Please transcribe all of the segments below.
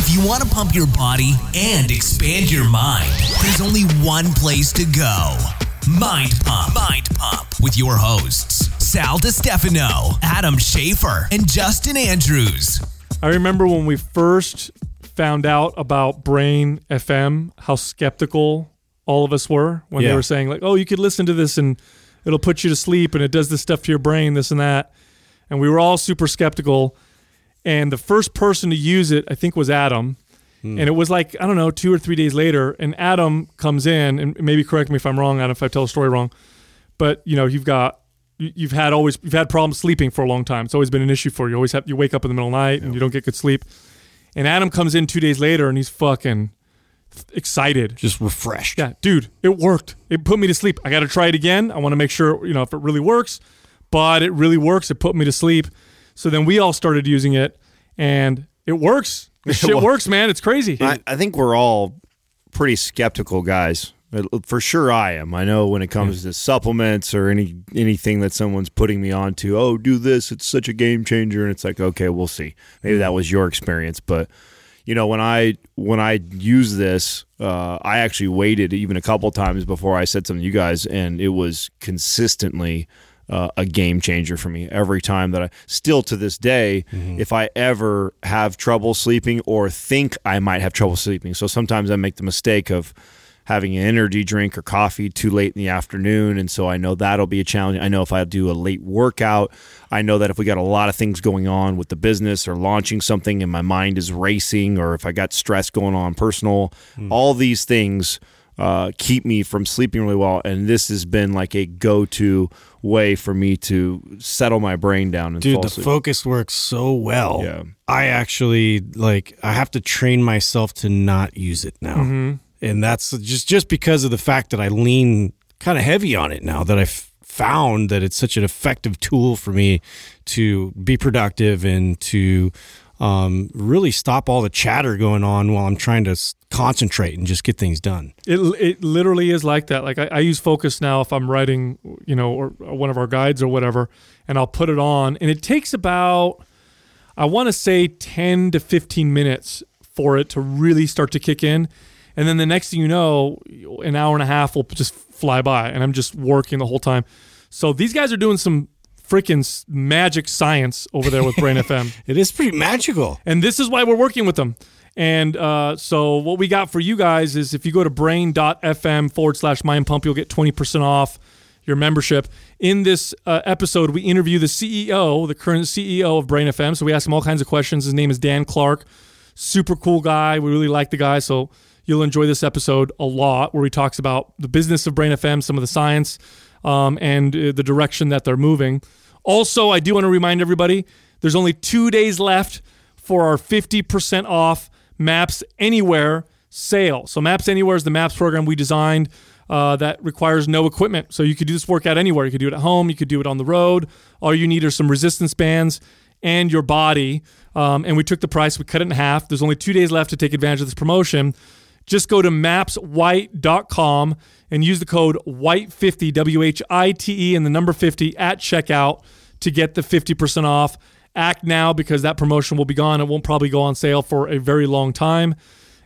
If you want to pump your body and expand your mind, there's only one place to go. Mind Pump. Mind Pump with your hosts, Sal DiStefano, Adam Schafer, and Justin Andrews. I remember when we first found out about Brain FM, how skeptical all of us were when they were saying, like, oh, you could listen to this and it'll put you to sleep and it does this stuff to your brain, this and that. And we were all super skeptical. And the first person to use it, I think, was Adam. Hmm. And it was like, I don't know, two or three days later. And Adam comes in, and maybe correct me if I'm wrong, Adam, if I tell a story wrong. But, you know, you've got. you- You've had always you've had problems sleeping for a long time. It's always been an issue for you. You always have you wake up in the middle of the night and you don't get good sleep. And Adam comes in two days later and he's fucking excited. Just refreshed. Yeah, dude, it worked. It put me to sleep. I got to try it again. I want to make sure, you know, if it really works. But it really works. It put me to sleep. So then we all started using it and it works. The shit Well- works, man. It's crazy. I, I think we're all pretty skeptical guys. For sure, I am. I know when it comes to supplements or any anything that someone's putting me on to. Oh, do this! It's such a game changer, and it's like, okay, we'll see. Maybe that was your experience, but you know, when I when I use this, uh, I actually waited even a couple times before I said something to you guys, and it was consistently uh, a game changer for me. Every time that I still to this day if I ever have trouble sleeping or think I might have trouble sleeping. So sometimes I make the mistake of having an energy drink or coffee too late in the afternoon. And so I know that'll be a challenge. I know if I do a late workout I know that if we got a lot of things going on with the business or launching something and my mind is racing or if I got stress going on personal all these things uh, keep me from sleeping really well. And this has been like a go to way for me to settle my brain down and Dude, fall the asleep. focus works so well. Yeah. I actually like I have to train myself to not use it now. Mm-hmm. And that's just just because of the fact that I lean kind of heavy on it now that I've found that it's such an effective tool for me to be productive and to um, really stop all the chatter going on while I'm trying to concentrate and just get things done. It, it literally is like that. Like I, I use Focus now if I'm writing, you know, or, or one of our guides or whatever, and I'll put it on, and it takes about, I want to say, ten to fifteen minutes for it to really start to kick in, and then the next thing you know, an hour and a half will just fly by, and I'm just working the whole time. So these guys are doing some freaking magic science over there with Brain FM. It is pretty magical. And this is why we're working with them. And uh, so, what we got for you guys is if you go to brain.fm forward slash mind pump, you'll get 20% off your membership. In this uh, episode, we interview the CEO, the current CEO of Brain FM. So, we ask him all kinds of questions. His name is Dan Clark. Super cool guy. We really like the guy. So, you'll enjoy this episode a lot where he talks about the business of Brain FM, some of the science, um, and uh, the direction that they're moving. Also, I do want to remind everybody there's only two days left for our 50% off Maps Anywhere sale. So, Maps Anywhere is the maps program we designed uh, that requires no equipment. So, you could do this workout anywhere. You could do it at home, you could do it on the road. All you need are some resistance bands and your body. Um, and we took the price, we cut it in half. There's only two days left to take advantage of this promotion. Just go to mapswhite.com and use the code WHITE50, W H I T E, and the number 50 at checkout to get the 50% off. Act now because that promotion will be gone. It won't probably go on sale for a very long time.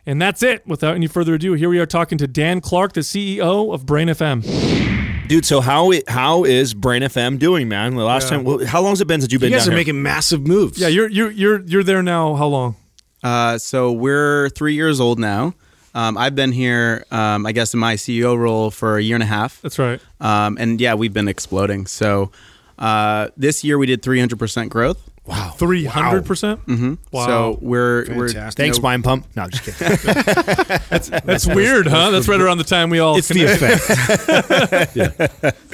And that's it. Without any further ado, here we are talking to Dan Clark, the CEO of Brain FM. Dude, so how it, how is Brain FM doing, man? The last time, well, how long has it been since you've been? You guys down are here? making massive moves. Yeah, you're you're you're you're there now. How long? Uh, so we're three years old now. Um, I've been here, um, I guess, in my CEO role for a year and a half. That's right. Um, and yeah, we've been exploding. So uh, this year we did 300% growth. wow. Three hundred percent. Mm-hmm. Wow. So we're we're Thanks, you know, Mind Pump. No, I'm just kidding. That's that's weird, huh? That's right around the time we all. It's the effect.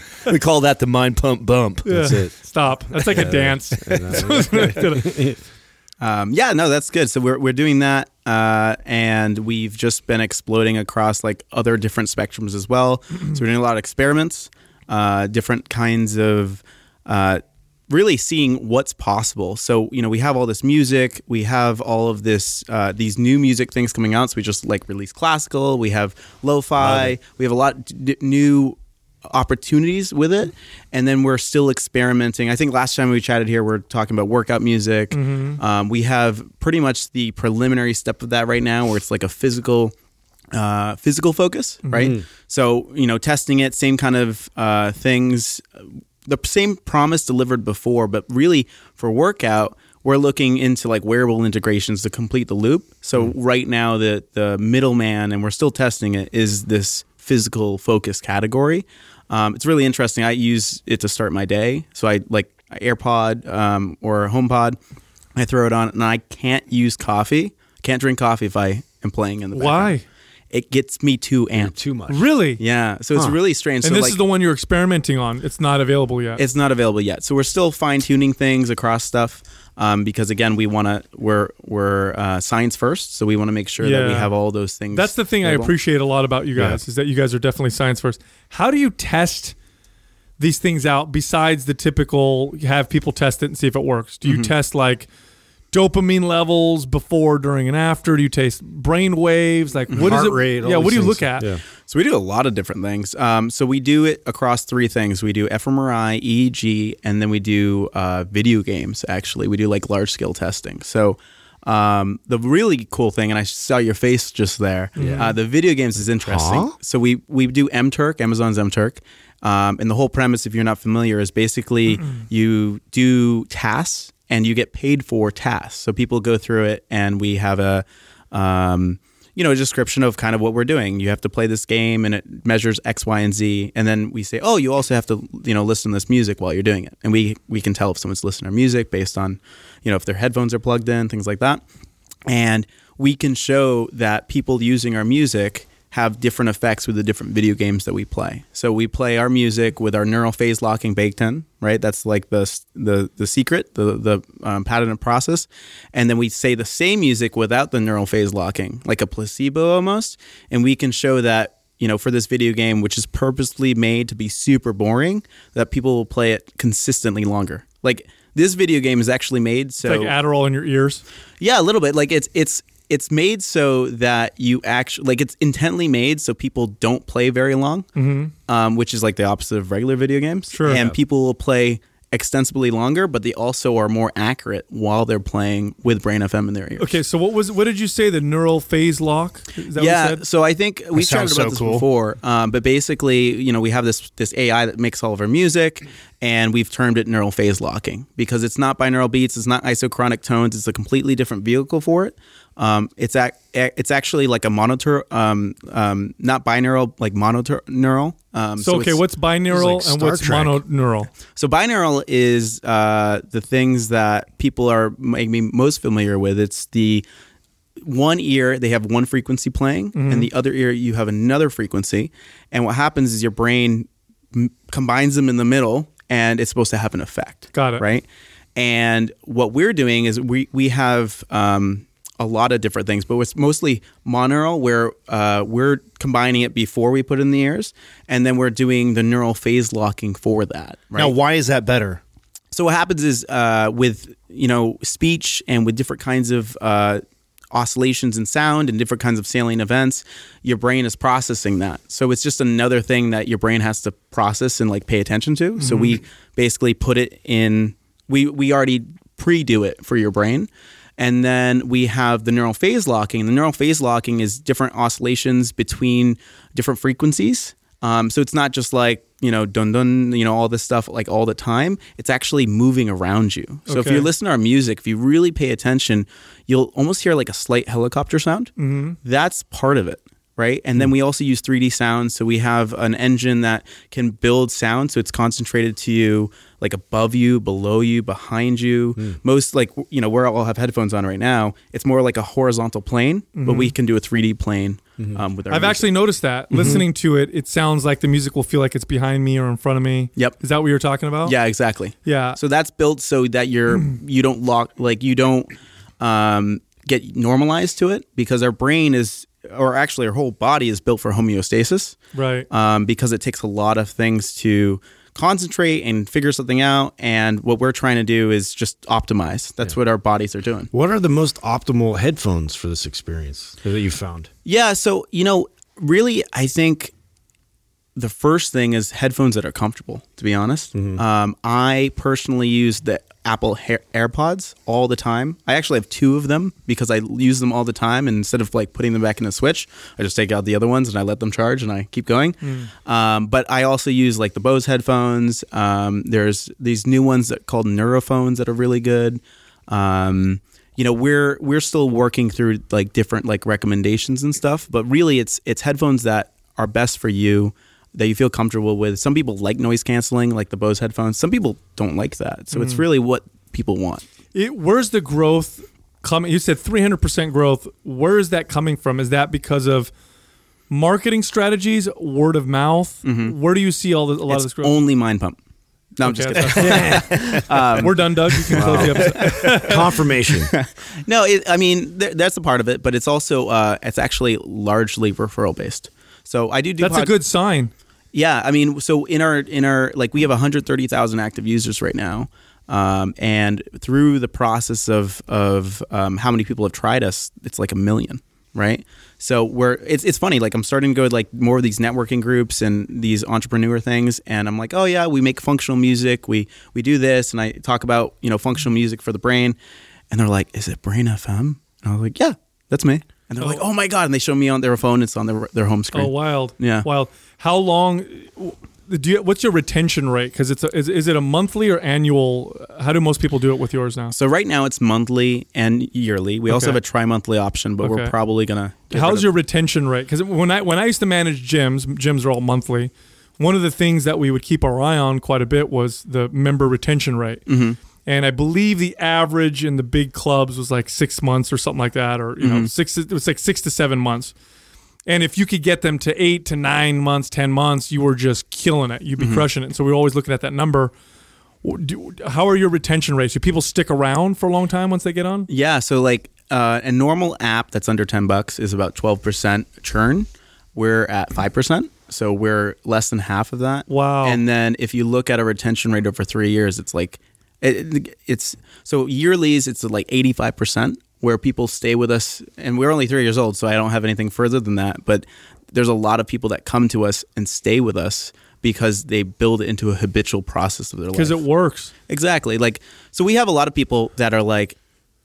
we call that the Mind Pump bump. That's it. Stop. That's like a dance. Um, yeah, no, that's good. So we're we're doing that, uh, and we've just been exploding across like other different spectrums as well. so we're doing a lot of experiments, uh, different kinds of. Uh, really seeing what's possible so you know we have all this music we have all of this uh, these new music things coming out so we just like release classical we have lo-fi we have a lot d- new opportunities with it and then we're still experimenting. I think last time we chatted here we're talking about workout music. Um, we have pretty much the preliminary step of that right now where it's like a physical uh, physical focus right? So you know testing it same kind of uh, things the same promise delivered before but really for workout we're looking into like wearable integrations to complete the loop. So right now the the middleman and we're still testing it is this physical focus category um, it's really interesting i use it to start my day so i like airpod um, or homepod i throw it on and i can't use coffee can't drink coffee if i am playing in the background Why? it gets me too amped Too much. Really? yeah so it's really strange And so this like is the one you're experimenting on. It's not available yet. it's not available yet. So we're still fine tuning things across stuff um, because again, we want to we're we're uh, science first, so we want to make sure that we have all those things. That's the thing I appreciate a lot about you guys is that you guys are definitely science first. How do you test these things out besides the typical have people test it and see if it works? Do you Mm-hmm. test like dopamine levels before, during, and after? Do you taste brain waves? Like what is Heart it? rate, yeah, what these do you things. look at? Yeah. So we do a lot of different things. Um, so we do it across three things. We do fMRI, EEG, and then we do uh, video games. Actually, we do like large scale testing. So um, the really cool thing, and I saw your face just there. Uh, the video games is interesting. Huh? So we we do MTurk, Amazon's MTurk. Um, and the whole premise, if you're not familiar, is basically you do tasks and you get paid for tasks. So people go through it, and we have a um, you know, a description of kind of what we're doing. You have to play this game and it measures X, Y, and Z. And then we say, oh, you also have to, you know, listen to this music while you're doing it. And we, we can tell if someone's listening to our music based on, you know, if their headphones are plugged in, things like that. And we can show that people using our music have different effects with the different video games that we play. So we play our music with our neural phase locking baked in, right? That's like the the the secret, the the um, patented process. And then we say the same music without the neural phase locking, like a placebo almost. And we can show that you know for this video game, which is purposely made to be super boring, that people will play it consistently longer. Like this video game is actually made so It's like Adderall in your ears. yeah, a little bit. Like it's it's it's made so that you actually like it's intently made so people don't play very long, um, which is like the opposite of regular video games. Sure. And Yeah. people will play extensively longer, but they also are more accurate while they're playing with Brain FM in their ears. Okay, so what was what did you say? The neural phase lock? Is that yeah, what you said? so I think we chatted sounds about so this cool. before, um, but basically, you know, we have this this AI that makes all of our music, and we've termed it neural phase locking because it's not binaural beats, it's not isochronic tones, it's a completely different vehicle for it. Um, it's ac- it's actually like a monitor, um, um, not binaural, like mononeural. Um, So, okay, what's binaural like and what's Trek. mononeural? so binaural is uh, the things that people are maybe most familiar with. It's the one ear they have one frequency playing, Mm-hmm. and the other ear you have another frequency. And what happens is your brain m- combines them in the middle, and it's supposed to have an effect. Got it. Right. And what we're doing is we we have um, a lot of different things, but it's mostly monaural, where uh, we're combining it before we put in the ears, and then we're doing the neural phase locking for that. Right. Now, why is that better? So what happens is uh, with you know speech and with different kinds of uh, oscillations in sound and different kinds of salient events, your brain is processing that. So it's just another thing that your brain has to process and like pay attention to. So we basically put it in. We we already pre-do it for your brain. And then we have the neural phase locking. The neural phase locking is different oscillations between different frequencies. Um, so it's not just like you know dun dun you know all this stuff like all the time. It's actually moving around you. So if you listen to our music, if you really pay attention, you'll almost hear like a slight helicopter sound. Mm-hmm. That's part of it, right? And then hmm. we also use 3D sound. So we have an engine that can build sound. So it's concentrated to you like above you, below you, behind you. Hmm. Most like you know we all have headphones on right now. It's more like a horizontal plane, but we hmm. can do a 3D plane um, with our. I've music. actually noticed that. Mm-hmm. Listening to it, it sounds like the music will feel like it's behind me or in front of me. Yep. Is that what you're talking about? Yeah, exactly. Yeah. So that's built so that you're you don't lock like you don't um, get normalized to it because our brain is or actually our whole body is built for homeostasis Right. um, because it takes a lot of things to concentrate and figure something out and what we're trying to do is just optimize that's what our bodies are doing What are the most optimal headphones for this experience that you found? Yeah, so you know, really, I think the first thing is headphones that are comfortable. To be honest, um, I personally use the Apple Hair- AirPods all the time. I actually have two of them because I use them all the time. And instead of like putting them back in the switch, I just take out the other ones and I let them charge and I keep going. Um, but I also use like the Bose headphones. Um, there's these new ones that called Nuraphones that are really good. Um, you know, we're we're still working through like different like recommendations and stuff, but really it's it's headphones that are best for you that you feel comfortable with. Some people like noise canceling, like the Bose headphones. Some people don't like that. So it's really what people want. It, where's the growth coming? You said 300% growth. Where is that coming from? Is that because of marketing strategies, word of mouth? Where do you see all the, a lot of It's this growth? only Mind Pump. No, I'm Okay, just kidding. that's- Um, We're done, Doug. You can close the episode. Confirmation. No, it, I mean th- that's a part of it, but it's also uh, it's actually largely referral based. So I do do That's a good sign. Yeah, I mean, so in our in our like we have 130,000 active users right now, um, and through the process of of um, how many people have tried us, it's like a million, right? So we're it's it's funny. Like I'm starting to go to like more of these networking groups and these entrepreneur things, and I'm like, oh yeah, we make functional music, we we do this, and I talk about you know functional music for the brain, and they're like, is it Brain FM? And I was like, yeah, that's me. And they're like, oh my god, and they show me on their phone. It's on their their home screen. Oh, wild. Yeah. Wild. How long? Do you, what's your retention rate? Because it's a, is, is it a monthly or annual? How do most people do it with yours now? So right now it's monthly and yearly. We also have a tri-monthly option, but we're probably gonna. How's your retention rate? Because when I when I used to manage gyms, gyms are all monthly. One of the things that we would keep our eye on quite a bit was the member retention rate. Mm-hmm. And I believe the average in the big clubs was like six months or something like that, or you Mm-hmm. know, six. It was like six to seven months. And if you could get them to eight to nine months, ten months, you were just killing it. Mm-hmm. You'd be crushing it. And so we were always looking at that number. Do, how are your retention rates? Do people stick around for a long time once they get on? Yeah. So like uh, a normal app that's under ten bucks is about twelve percent churn. We're at five percent, so we're less than half of that. Wow. And then if you look at a retention rate over three years, it's like it, it's so yearlies. It's like eighty five percent where people stay with us, and we're only three years old, so I don't have anything further than that. But there's a lot of people that come to us and stay with us because they build it into a habitual process of their life. Because it works. Exactly. Like, so we have a lot of people that are like,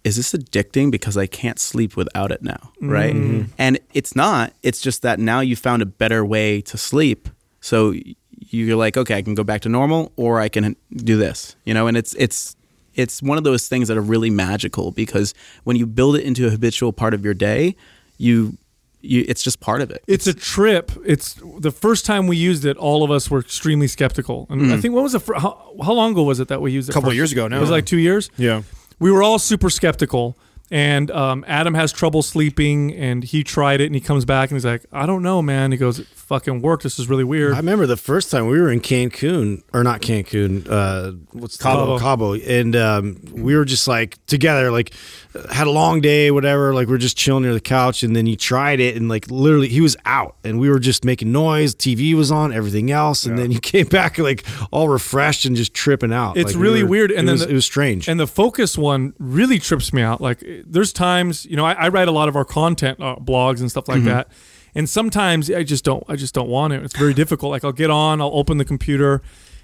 is this addicting because I can't sleep without it now? Right. Mm-hmm. And it's not. It's just that now you found a better way to sleep. So you're like, okay, I can go back to normal or I can do this, you know, and it's, it's, it's one of those things that are really magical because when you build it into a habitual part of your day, you, you it's just part of it. it's a trip. It's the first time we used it. All of us were extremely skeptical, and I mm. think what was the fir- how, how long ago was it that we used it? A couple first? years ago now. It was like two years. Yeah. We were all super skeptical, and um, Adam has trouble sleeping, and he tried it, and he comes back and he's like, "I don't know, man." He goes, "It fucking worked. This is really weird." I remember the first time we were in Cancun, or not Cancun, uh, what's the- Cabo. Cabo, and um, we were just like together, like had a long day, whatever. Like we are just chilling near the couch, and then he tried it, and like literally he was out, and we were just making noise. TV was on, everything else, and then he came back like all refreshed and just tripping out. It's Like, we really were- weird, and it then was, the- it was strange. And the focus one really trips me out. Like, there's times, you know, I, I write a lot of our content uh, blogs and stuff like Mm-hmm. that, and sometimes I just don't, I just don't want to. It's very difficult. Like, I'll get on, I'll open the computer,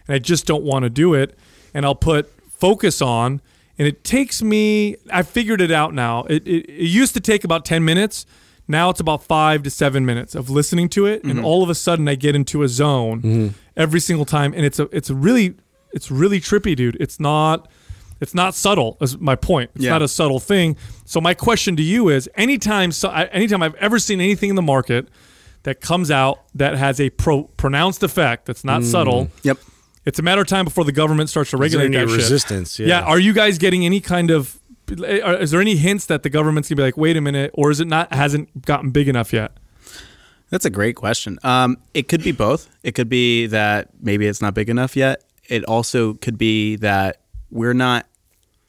and I just don't want to do it, and I'll put focus on, and it takes me. I figured it out now. It, it, it used to take about ten minutes. Now it's about five to seven minutes of listening to it, Mm-hmm. and all of a sudden I get into a zone every single time, and it's a it's a really it's really trippy, dude. It's not it's not subtle. Is my point. It's Yeah. not a subtle thing. So my question to you is: anytime so, I- anytime I've ever seen anything in the market that comes out that has a pro, pronounced effect that's not subtle, Yep. it's a matter of time before the government starts to Mm. Is there regulate any that shit. resistance? Yeah. Are you guys getting any kind of? Is there any hints that the government's gonna be like, wait a minute, or is it not? Hasn't gotten big enough yet? That's a great question. Um, it could be both. It could be that maybe it's not big enough yet. It also could be that we're not.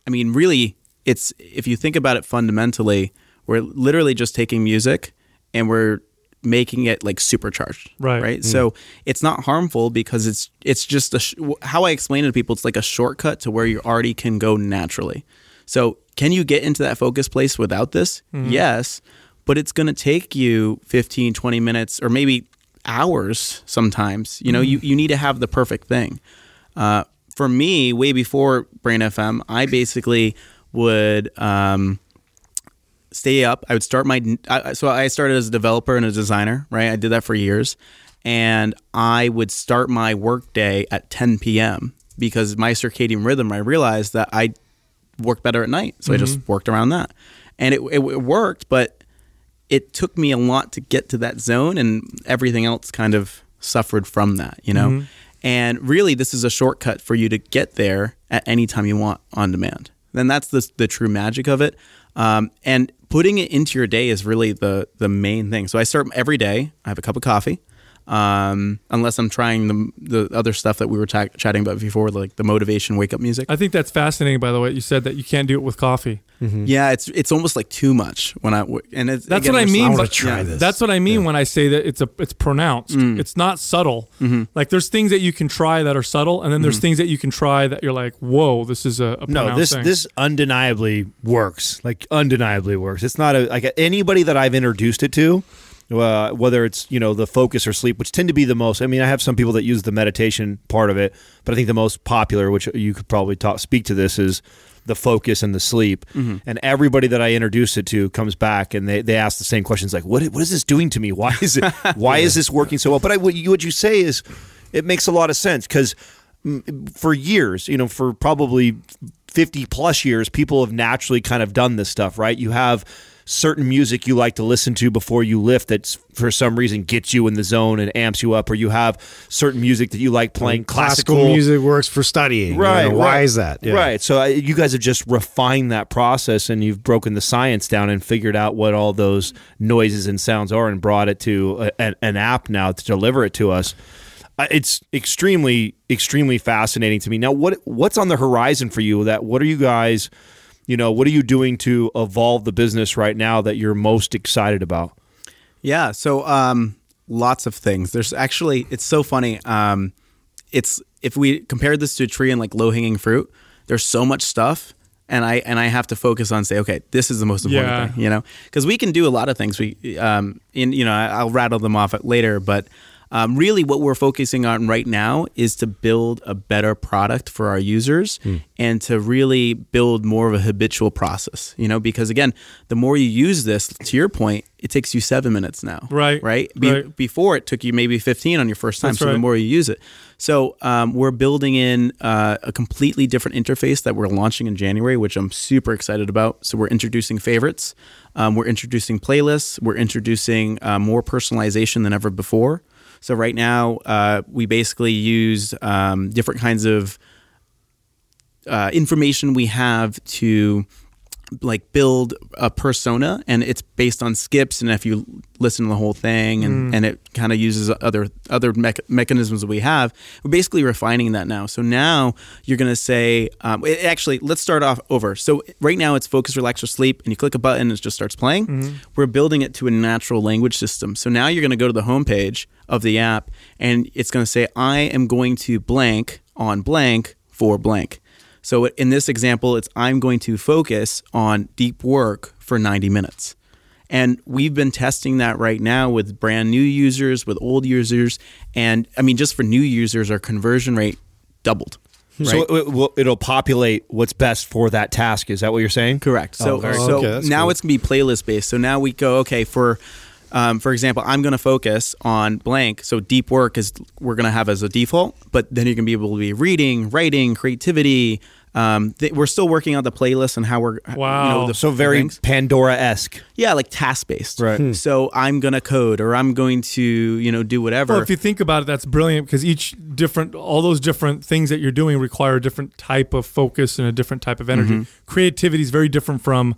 I mean, really, it's if you think about it fundamentally, we're literally just taking music and we're making it like supercharged. Right. Right. Mm. So it's not harmful because it's it's just a sh- how I explain it to people. It's like a shortcut to where you already can go naturally. So can you get into that focus place without this? Mm-hmm. Yes, but it's going to take you 15, 20 minutes or maybe hours sometimes. You know, you, mm-hmm. you need to have the perfect thing. Uh, for me, way before Brain FM, I basically would um, stay up. I would start my I, so I started as a developer and a designer, right? I did that for years, and I would start my work day at 10 p.m. because my circadian rhythm. I realized that I worked better at night, so I just worked around that, and it, it, it worked. But it took me a lot to get to that zone, and everything else kind of suffered from that, you know. And really, this is a shortcut for you to get there at any time you want on demand. Then that's the the true magic of it. Um, and putting it into your day is really the the main thing. So I start every day. I have a cup of coffee. Um, unless I'm trying the the other stuff that we were ta- chatting about before, like the motivation wake up music. I think that's fascinating. By the way, you said that you can't do it with coffee. Yeah, it's it's almost like too much when I and it's, That's again, what I mean. still- wanna but- try yeah, this. That's what I mean when I say that it's a it's pronounced. Mm. It's not subtle. Mm-hmm. Like there's things that you can try that are subtle, and then there's things that you can try that you're like, whoa, this is a, a No, this thing. this undeniably works. Like undeniably works. It's not a like anybody that I've introduced it to, uh, whether it's you know the focus or sleep, which tend to be the most. I mean, I have some people that use the meditation part of it, but I think the most popular, which you could probably talk speak to this, is the focus and the sleep. Mm-hmm. And everybody that I introduce it to comes back and they, they ask the same questions like, what what is this doing to me? Why is it why is this working so well? But I, what you what you say is it makes a lot of sense because mm, for years, you know, for probably 50 plus years, people have naturally kind of done this stuff, right? You have certain music you like to listen to before you lift that for some reason gets you in the zone and amps you up, or you have certain music that you like playing classical, classical, music works for studying. you Right. know, why right. is that? Yeah. Right. So uh, you guys have just refined that process and you've broken the science down and figured out what all those noises and sounds are and brought it to a, an, an app now to deliver it to us. Uh, It's extremely, extremely fascinating to me. Now, what what's on the horizon for you? That what are you guys, you know, what are you doing to evolve the business right now that you're most excited about? Yeah. So um, lots of things. There's actually it's so funny. Um, it's if we compare this to a tree and like low hanging fruit, there's so much stuff. And I and I have to focus on say, okay, this is the most important Yeah. thing, you know, because we can do a lot of things. We, um, in you know, I- I'll rattle them off later, but um, really, what we're focusing on right now is to build a better product for our users and to really build more of a habitual process. You know, because again, the more you use this, to your point, it takes you seven minutes now, Right, Right. Be- right. Before it took you maybe fifteen on your first time. That's so the more you use it, so um, we're building in uh, a completely different interface that we're launching in January, which I'm super excited about. So we're introducing favorites, um, we're introducing playlists, we're introducing uh, more personalization than ever before. So right now, uh, we basically use um, different kinds of uh, information we have to like build a persona and it's based on skips and if you listen to the whole thing and, and it kind of uses other other mech- mechanisms that we have we're basically refining that now. So now you're going to say um, it- actually let's start off over. So right now it's focus relax or sleep and you click a button and it just starts playing. We're building it to a natural language system. So now you're going to go to the homepage of the app and it's going to say i am going to blank on blank for blank so in this example, it's I'm going to focus on deep work for 90 minutes. And we've been testing that right now with brand new users, with old users. And I mean, just for new users, our conversion rate doubled. So right? it, will it'll populate what's best for that task. Is that what you're saying? Correct. So, oh, very so. Okay, now cool. it's gonna be playlist based. So now we go okay for, um, for example, I'm gonna focus on blank. So deep work is we're gonna have as a default, but then you're gonna be able to be reading, writing, creativity. Um, th- we're still working on the playlist and how we're You Wow. know, the, So the very. Pandora esque. yeah, like task based. Right. Hmm. So I'm gonna code or I'm going to you know do whatever. Well, if you think about it, that's brilliant because each different, all those different things that you're doing require a different type of focus and a different type of energy. Mm-hmm. Creativity is very different from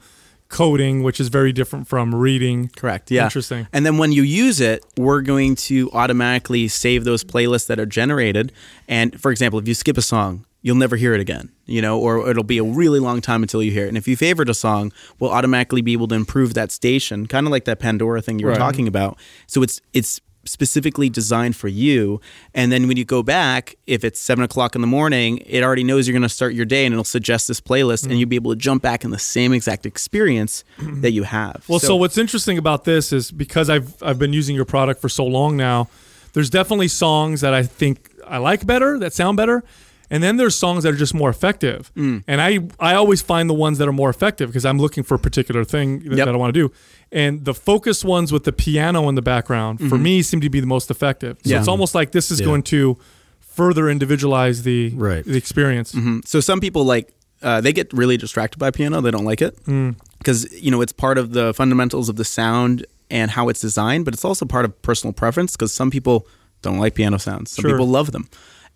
coding, which is very different from reading. Correct. Yeah. Interesting. And then when you use it, we're going to automatically save those playlists that are generated. And for example, if you skip a song, you'll never hear it again, you know, or it'll be a really long time until you hear it. And if you favorite a song, we'll automatically be able to improve that station, kind of like that Pandora thing you were Right. talking about. So it's it's specifically designed for you. And then when you go back, if it's seven o'clock in the morning, it already knows you're going to start your day and it'll suggest this playlist, and mm. you'll be able to jump back in the same exact experience that you have. Well, so, what's interesting about this is because I've I've been using your product for so long now, there's definitely songs that I think I like better, that sound better. And then there's songs that are just more effective. Mm. And I, I always find the ones that are more effective because I'm looking for a particular thing that, Yep. that I want to do. And the focus ones with the piano in the background for me seem to be the most effective. So Mm-hmm. Yeah. it's almost like this is Yeah. going to further individualize the Right. the experience. So some people like uh, they get really distracted by piano. They don't like it Mm. because you know it's part of the fundamentals of the sound and how it's designed, but it's also part of personal preference because some people don't like piano sounds. Some Sure. people love them,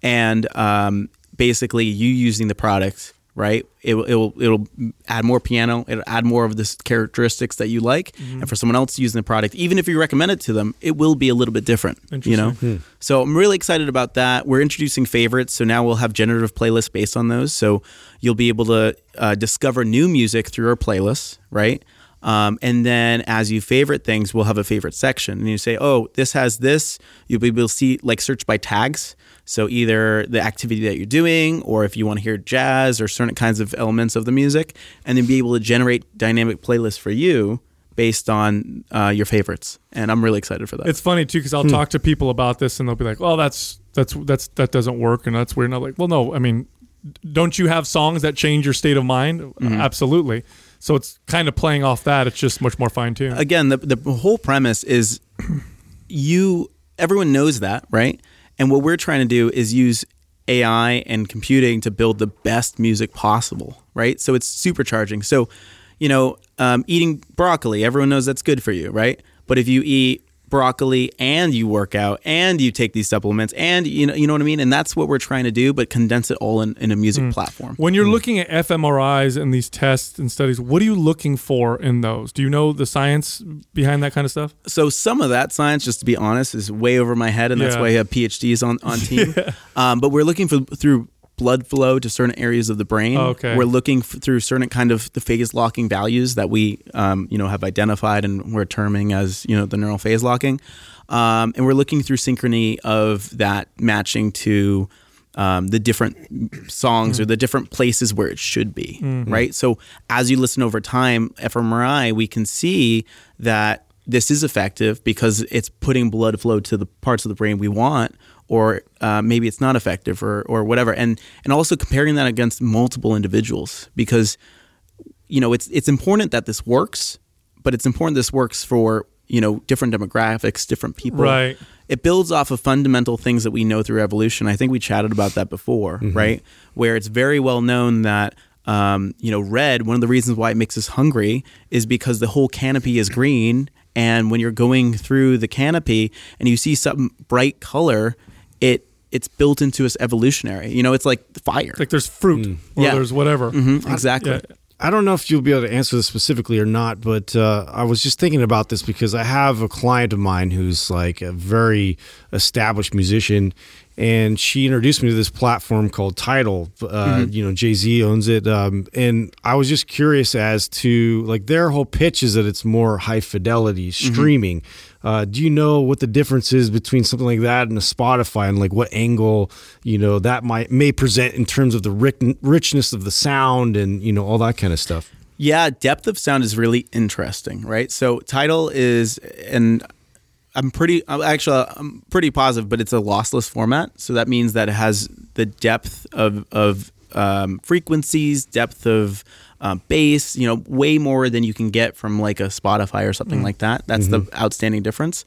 and um, basically you using the product. Right, it will it'll it'll add more piano. It'll add more of the characteristics that you like, Mm-hmm. and for someone else using the product, even if you recommend it to them, it will be a little bit different. You know, Interesting. so I'm really excited about that. We're introducing favorites, so now we'll have generative playlists based on those. So you'll be able to uh, discover new music through our playlists, right? Um, and then as you favorite things, we'll have a favorite section, and you say, "Oh, this has this." You'll be able to see like search by tags. So either the activity that you're doing, or if you want to hear jazz or certain kinds of elements of the music, and then be able to generate dynamic playlists for you based on uh, your favorites. And I'm really excited for that. It's funny too because I'll talk to people about this and they'll be like, "Oh, that's that's that's that doesn't work and that's weird." And I'm like, "Well, no. I mean, don't you have songs that change your state of mind? Mm-hmm. Absolutely." So it's kind of playing off that. It's just much more fine tuned. again the, the whole premise is you everyone knows that right and what we're trying to do is use ai and computing to build the best music possible right? So it's supercharging. So you know um, eating broccoli everyone knows that's good for you right? But if you eat broccoli and you work out and you take these supplements and you know you know what I mean and that's what we're trying to do but condense it all in, in a music platform When you're looking at fMRIs and these tests and studies, what are you looking for in those? Do you know the science behind that kind of stuff? so some of that science, just to be honest, is way over my head, and that's why I have PhDs on on team. um, but we're looking for through blood flow to certain areas of the brain. Oh, okay. We're looking f- through certain kind of the phase locking values that we um, you know have identified and we're terming as you know the neural phase locking, um, and we're looking through synchrony of that matching to. Um, the different songs or the different places where it should be, right? So as you listen over time, fMRI, we can see that this is effective because it's putting blood flow to the parts of the brain we want, or uh, maybe it's not effective, or or whatever. And and also comparing that against multiple individuals because you know it's it's important that this works, but it's important this works for you know different demographics, different people. Right. It builds off of fundamental things that we know through evolution. I think we chatted about that before, right? Where it's very well known that um, you know red. One of the reasons why it makes us hungry is because the whole canopy is green, and when you're going through the canopy and you see some bright color, it it's built into us evolutionary. You know, it's like fire. Like there's fruit or Yeah. there's whatever. Mhm, exactly. Yeah. I don't know if you'll be able to answer this specifically or not, but uh, I was just thinking about this because I have a client of mine who's like a very established musician, and she introduced me to this platform called Tidal. Uh, You know, Jay Z owns it, um, and I was just curious as to like their whole pitch is that it's more high fidelity streaming. Uh, do you know what the difference is between something like that and a Spotify, and like what angle you know that might may present in terms of the ric- richness of the sound and you know all that kind of stuff? Yeah, depth of sound is really interesting, right? So Tidal is, and I'm pretty, actually, I'm pretty positive, but it's a lossless format. So that means that it has the depth of of um, frequencies, depth of um, bass, you know, way more than you can get from like a Spotify or something like that. That's the outstanding difference.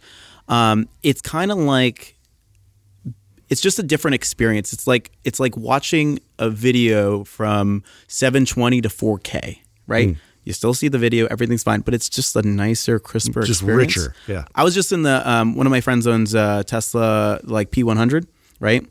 Um, it's kind of like it's just a different experience. It's like it's like watching a video from 720 to 4K, right? You still see the video, everything's fine, but it's just a nicer, crisper Just experience. richer, yeah. I was just in the um, one of my friends owns a Tesla like P100, right?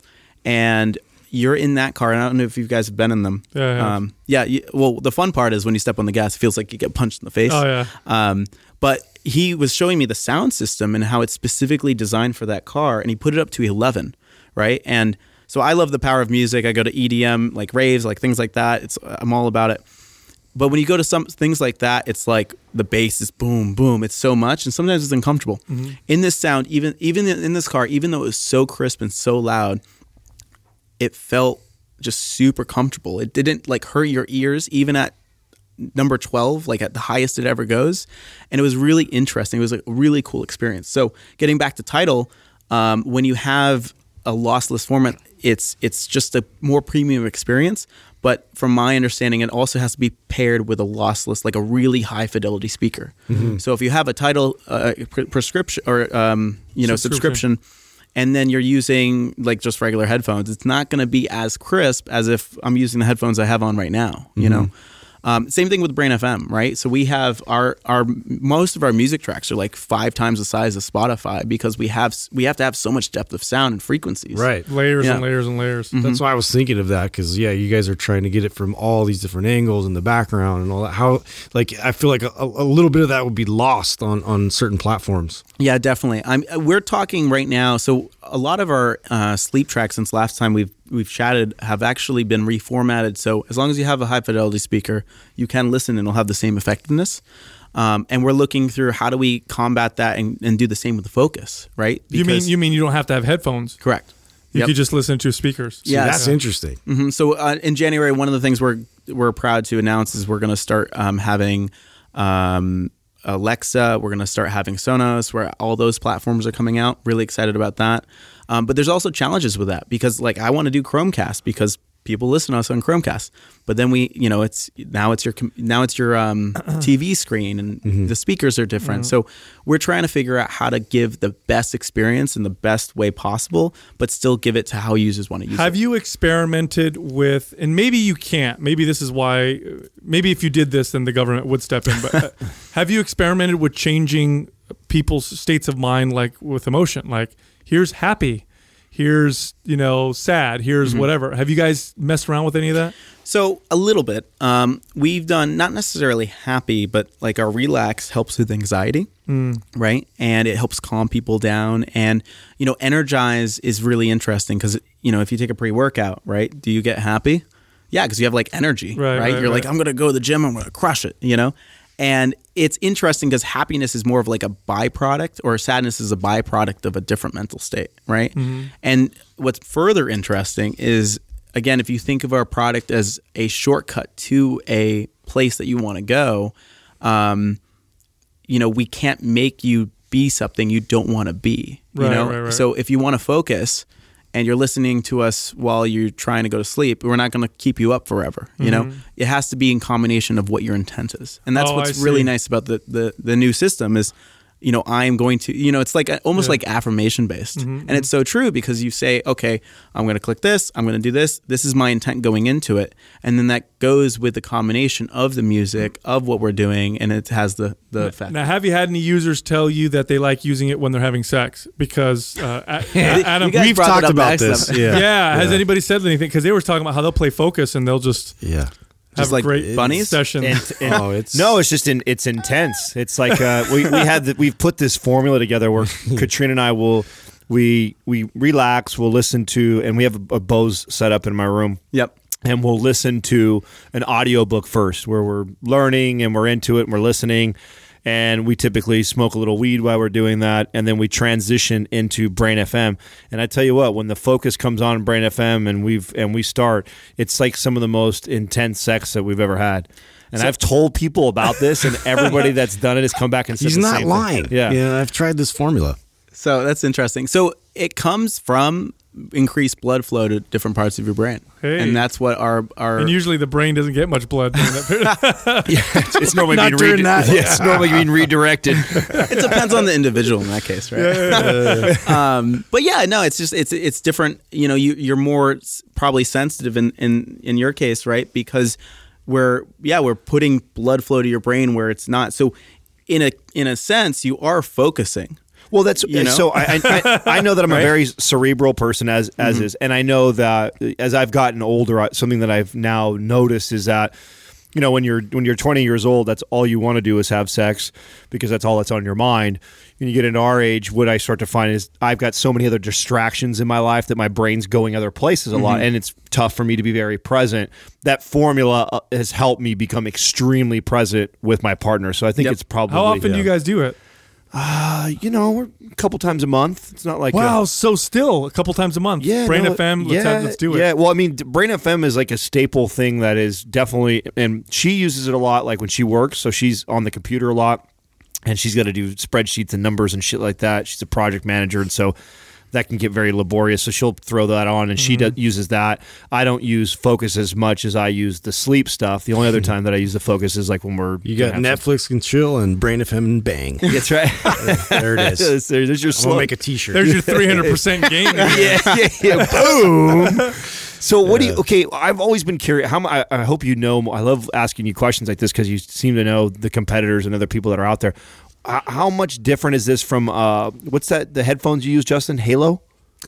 And you're in that car. And I don't know if you guys have been in them. Yeah, have. Um, yeah. You, well, the fun part is when you step on the gas, it feels like you get punched in the face. Oh, yeah. Um, but he was showing me the sound system and how it's specifically designed for that car, and he put it up to 11, right? And so I love the power of music. I go to EDM, like raves, like things like that. It's I'm all about it. But when you go to some things like that, it's like the bass is boom, boom. It's so much, and sometimes it's uncomfortable. In this sound, even even in this car, even though it was so crisp and so loud, it felt just super comfortable. It didn't like hurt your ears, even at number 12 like at the highest it ever goes and it was really interesting it was a really cool experience so getting back to Tidal Um, when you have a lossless format, it's it's just a more premium experience. But from my understanding, it also has to be paired with a lossless, like a really high fidelity speaker. So if you have a Tidal uh, pre- prescription or um, you know Subscription. subscription and then you're using like just regular headphones, it's not going to be as crisp as if I'm using the headphones I have on right now. You know, um, same thing with Brain FM, right? So we have our our most of our music tracks are like five times the size of Spotify because we have we have to have so much depth of sound and frequencies. Right. layers and layers and layers. That's why I was thinking of that because yeah, you guys are trying to get it from all these different angles in the background and all that. How like I feel like a, a little bit of that would be lost on on certain platforms. Yeah, definitely. I'm. We're talking right now. So a lot of our uh, sleep tracks since last time we've we've chatted have actually been reformatted. So as long as you have a high fidelity speaker, you can listen and it'll have the same effectiveness. Um, and we're looking through how do we combat that and, and do the same with the focus, right? you mean you mean you don't have to have headphones? correct? You Yep. could just listen to speakers. Yeah. That's interesting. Mhm. So uh, in January, one of the things we're we're proud to announce is we're going to start um, having um, Alexa. We're going to start having Sonos, where all those platforms are coming out. Really excited about that. Um, but there's also challenges with that because, like, I want to do Chromecast because people listen to us on Chromecast. But then we, you know, it's now it's your now it's your um, TV screen and the speakers are different. So we're trying to figure out how to give the best experience in the best way possible, but still give it to how users want to use it. Have you experimented with, and maybe you can't, maybe this is why, maybe if you did this, then the government would step in, but uh, have you experimented with changing people's states of mind, like with emotion? Like, here's happy, here's, you know, sad, here's Mm-hmm. whatever. Have you guys messed around with any of that? So a little bit. Um, we've done not necessarily happy, but like our relax helps with anxiety, right? And it helps calm people down. And you know, energize is really interesting because you know if you take a pre-workout, right? Do you get happy? Yeah, because you have like energy, Right, right? right, You're like. I'm gonna go to the gym. I'm gonna crush it, you know. And it's interesting because happiness is more of like a byproduct, or sadness is a byproduct of a different mental state, right? And what's further interesting is, again, if you think of our product as a shortcut to a place that you want to go, um, you know, we can't make you be something you don't want to be. You Right, know, right, right. so if you want to focus and you're listening to us while you're trying to go to sleep, we're not going to keep you up forever. You know, it has to be in combination of what your intent is, and that's Mm-hmm. Oh, what's really nice about the, the the new system is. You know, I am going to. You know, it's like almost Yeah. like affirmation based, Mm-hmm, and it's so true because you say, "Okay, I'm going to click this. I'm going to do this. This is my intent going into it," and then that goes with the combination of the music of what we're doing, and it has the the effect. Now, have you had any users tell you that they like using it when they're having sex? Because uh, A- A- Adam, We've talked about next this. time. Yeah. yeah, has anybody said anything? Because they were talking about how they'll play focus and they'll just Yeah. Have like a great bunnies? session. And, and- Oh, it's- no, it's just in, it's intense. It's like uh, we we had the, we've put this formula together where Katrina and I will we we relax, we'll listen to, and we have a, a Bose set up in my room. Yep. and we'll listen to an audiobook first where we're learning and we're into it and we're listening and we typically smoke a little weed while we're doing that and then we transition into brain fm and i tell you what when the focus comes on brain fm and we've and we start it's like some of the most intense sex that we've ever had and i've told people about this and everybody that's done it has come back and said He's the not same thing. lying. yeah Yeah, I've tried this formula. So that's interesting. So it comes from increased blood flow to different parts of your brain, Hey. and that's what our our and usually the brain doesn't get much blood during that period. it's normally Not being during redi- that. yeah, it's normally being redirected it depends on the individual in that case, right? um, but yeah, no, it's just it's it's different. You know, you you're more probably sensitive in in in your case, right? Because we're yeah we're putting blood flow to your brain where it's not. So in a in a sense, you are focusing. Well, that's You know? so. I, I I know that I'm a very cerebral person as as is, and I know that as I've gotten older, something that I've now noticed is that you know when you're when you're 20 years old, that's all you want to do is have sex because that's all that's on your mind. When you get into our age, what I start to find is I've got so many other distractions in my life that my brain's going other places a lot, and it's tough for me to be very present. That formula uh, has helped me become extremely present with my partner. So I think Yep. it's probably How often do you guys do it? Uh, you know, we're a couple times a month. It's not like a- Wow, so still a couple times a month. yeah, Brain no, FM. Let's, yeah, have, let's do it. Yeah, well, I mean, Brain FM is like a staple thing that is definitely, and she uses it a lot, like when she works. So she's on the computer a lot, and she's got to do spreadsheets and numbers and shit like that. She's a project manager, and so that can get very laborious. So she'll throw that on, and she Mm-hmm. do, uses that. I don't use Focus as much as I use the sleep stuff. The only other time that I use the Focus is like when we're You got gonna some- Netflix and chill and Brain FM and bang. That's right. there it is. there's, there's your I'm slow. gonna make a T-shirt. There's your 300% gain. yeah, yeah, yeah. Boom. So what do you? Okay, I've always been curious. How mu- I, I hope you know. I love asking you questions like this because you seem to know the competitors and other people that are out there. How much different is this from uh, what's that? The headphones you use, Justin? Halo.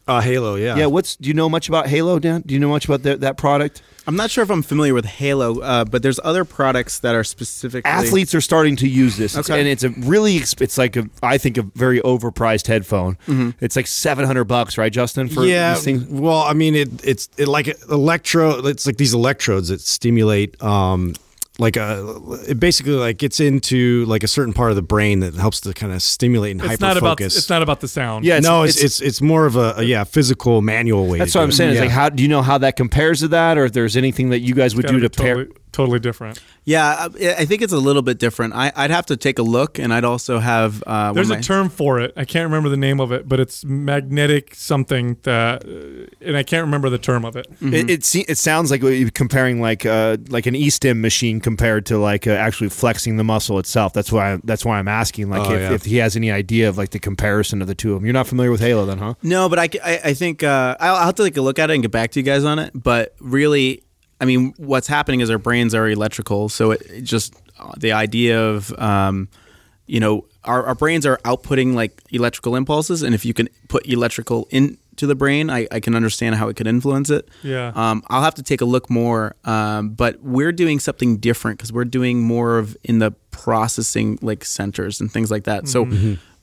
uh, Halo, yeah. Yeah. What's? Do you know much about Halo, Dan? Do you know much about that that product? I'm not sure if I'm familiar with Halo, uh, but there's other products that are specifically Athletes are starting to use this, Okay. and it's a really. It's like a, I think a very overpriced headphone. It's like seven hundred bucks, right, Justin? For yeah. these things? Well, I mean, it, it's it like electro. It's like these electrodes that stimulate, um, like a. It basically like gets into like a certain part of the brain that helps to kind of stimulate and It's hyper focus. it's not about the sound. Yeah, no, it's, it's it's more of a, a yeah physical manual way. That's to what do I'm it. saying. It's like, how do you know how that compares to that, or if there's anything that you guys would Gotta do to pair? Totally, totally different. Yeah, I, I think it's a little bit different. I, I'd have to take a look, and I'd also have. Uh, There's of a my- term for it. I can't remember the name of it, but it's magnetic something that, uh, and I can't remember the term of it. It it, se- it sounds like you're comparing like uh, like an e-stim machine compared to like uh, actually flexing the muscle itself. That's why that's why I'm asking like Oh, if, yeah. if he has any idea of like the comparison of the two of them. You're not familiar with Halo, then, huh? No, but I, I, I think uh, I'll, I'll have to take a look at it and get back to you guys on it. But really, I mean, what's happening is our brains are electrical, so it, it just uh, the idea of um, you know our, our brains are outputting like electrical impulses, and if you can put electrical into the brain, I, I can understand how it could influence it. Yeah. Um, I'll have to take a look more, um, but we're doing something different because we're doing more of in the processing like centers and things like that. So